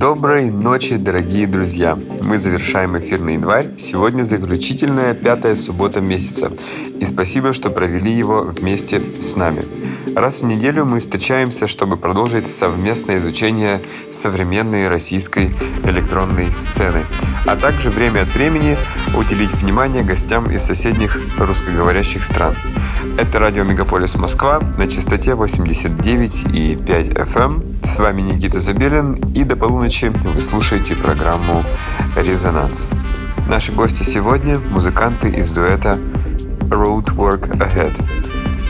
Доброй ночи, дорогие друзья! Мы завершаем эфир на январь. Сегодня заключительная пятая суббота месяца. И спасибо, что провели его вместе с нами. Раз в неделю мы встречаемся, чтобы продолжить совместное изучение современной российской электронной сцены, а также время от времени уделить внимание гостям из соседних русскоговорящих стран. Это радио Мегаполис Москва на частоте 89,5 FM. Эм. С вами Никита Забелин, и до полуночи вы слушаете программу «Резонанс». Наши гости сегодня – музыканты из дуэта Road Work Ahead.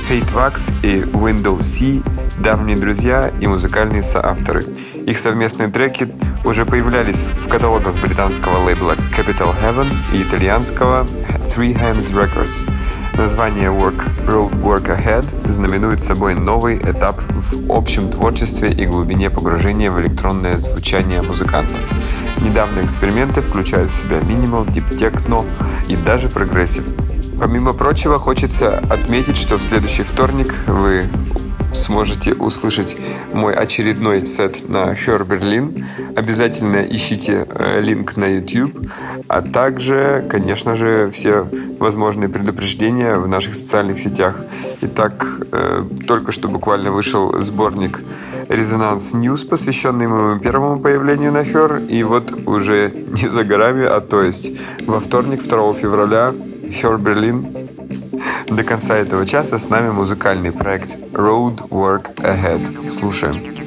Hatevax и Windows C – давние друзья и музыкальные соавторы. Их совместные треки уже появлялись в каталогах британского лейбла Capital Heaven и итальянского Three Hands Records. Название Work Road Work Ahead знаменует собой новый этап в общем творчестве и глубине погружения в электронное звучание музыкантов. Недавние эксперименты включают в себя минимал, дип-техно и даже прогрессив. Помимо прочего, хочется отметить, что в следующий вторник вы сможете услышать мой очередной сет на Hör Berlin. Обязательно ищите э, линк на YouTube, а также, конечно же, все возможные предупреждения в наших социальных сетях. Итак, э, только что буквально вышел сборник Resonance News, посвященный моему первому появлению на Her, и вот уже не за горами, а то есть во вторник, 2 февраля, Her Berlin до конца этого часа с нами музыкальный проект Road Work Ahead. Слушаем.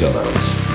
resilience.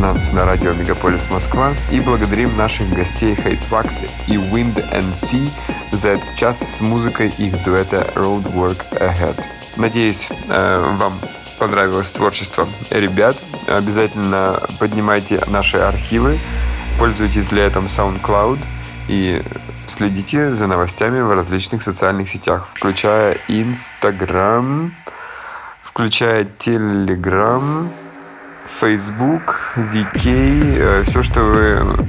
«Резонанс» на радио Мегаполис Москва и благодарим наших гостей Хейтвакс и Wind and Sea за этот час с музыкой их дуэта Roadwork Ahead. Надеюсь, э, вам понравилось творчество ребят. Обязательно поднимайте наши архивы, пользуйтесь для этого SoundCloud и следите за новостями в различных социальных сетях, включая Instagram, включая Telegram, Facebook, VK, все, что вы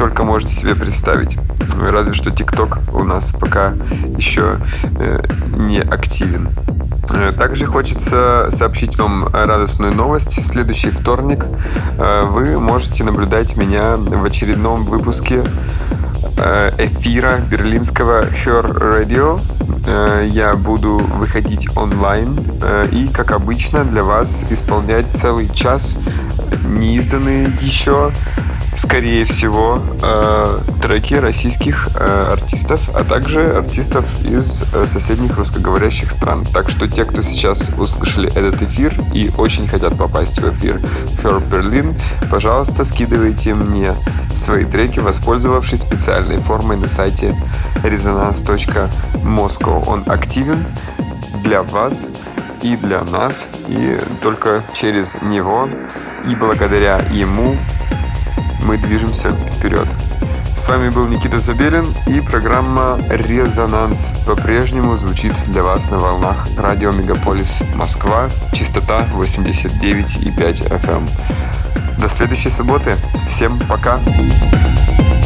только можете себе представить. Разве что TikTok у нас пока еще э, не активен. Э, также хочется сообщить вам радостную новость. Следующий вторник э, вы можете наблюдать меня в очередном выпуске эфира берлинского Her Radio. Я буду выходить онлайн и, как обычно, для вас исполнять целый час неизданные еще скорее всего, э, треки российских э, артистов, а также артистов из э, соседних русскоговорящих стран. Так что те, кто сейчас услышали этот эфир и очень хотят попасть в эфир Her Berlin, пожалуйста, скидывайте мне свои треки, воспользовавшись специальной формой на сайте resonance.moscow. Он активен для вас и для нас, и только через него и благодаря ему мы движемся вперед. С вами был Никита Забелин и программа «Резонанс» по-прежнему звучит для вас на волнах радио Мегаполис Москва, частота 89,5 FM. До следующей субботы. Всем пока! Megapolis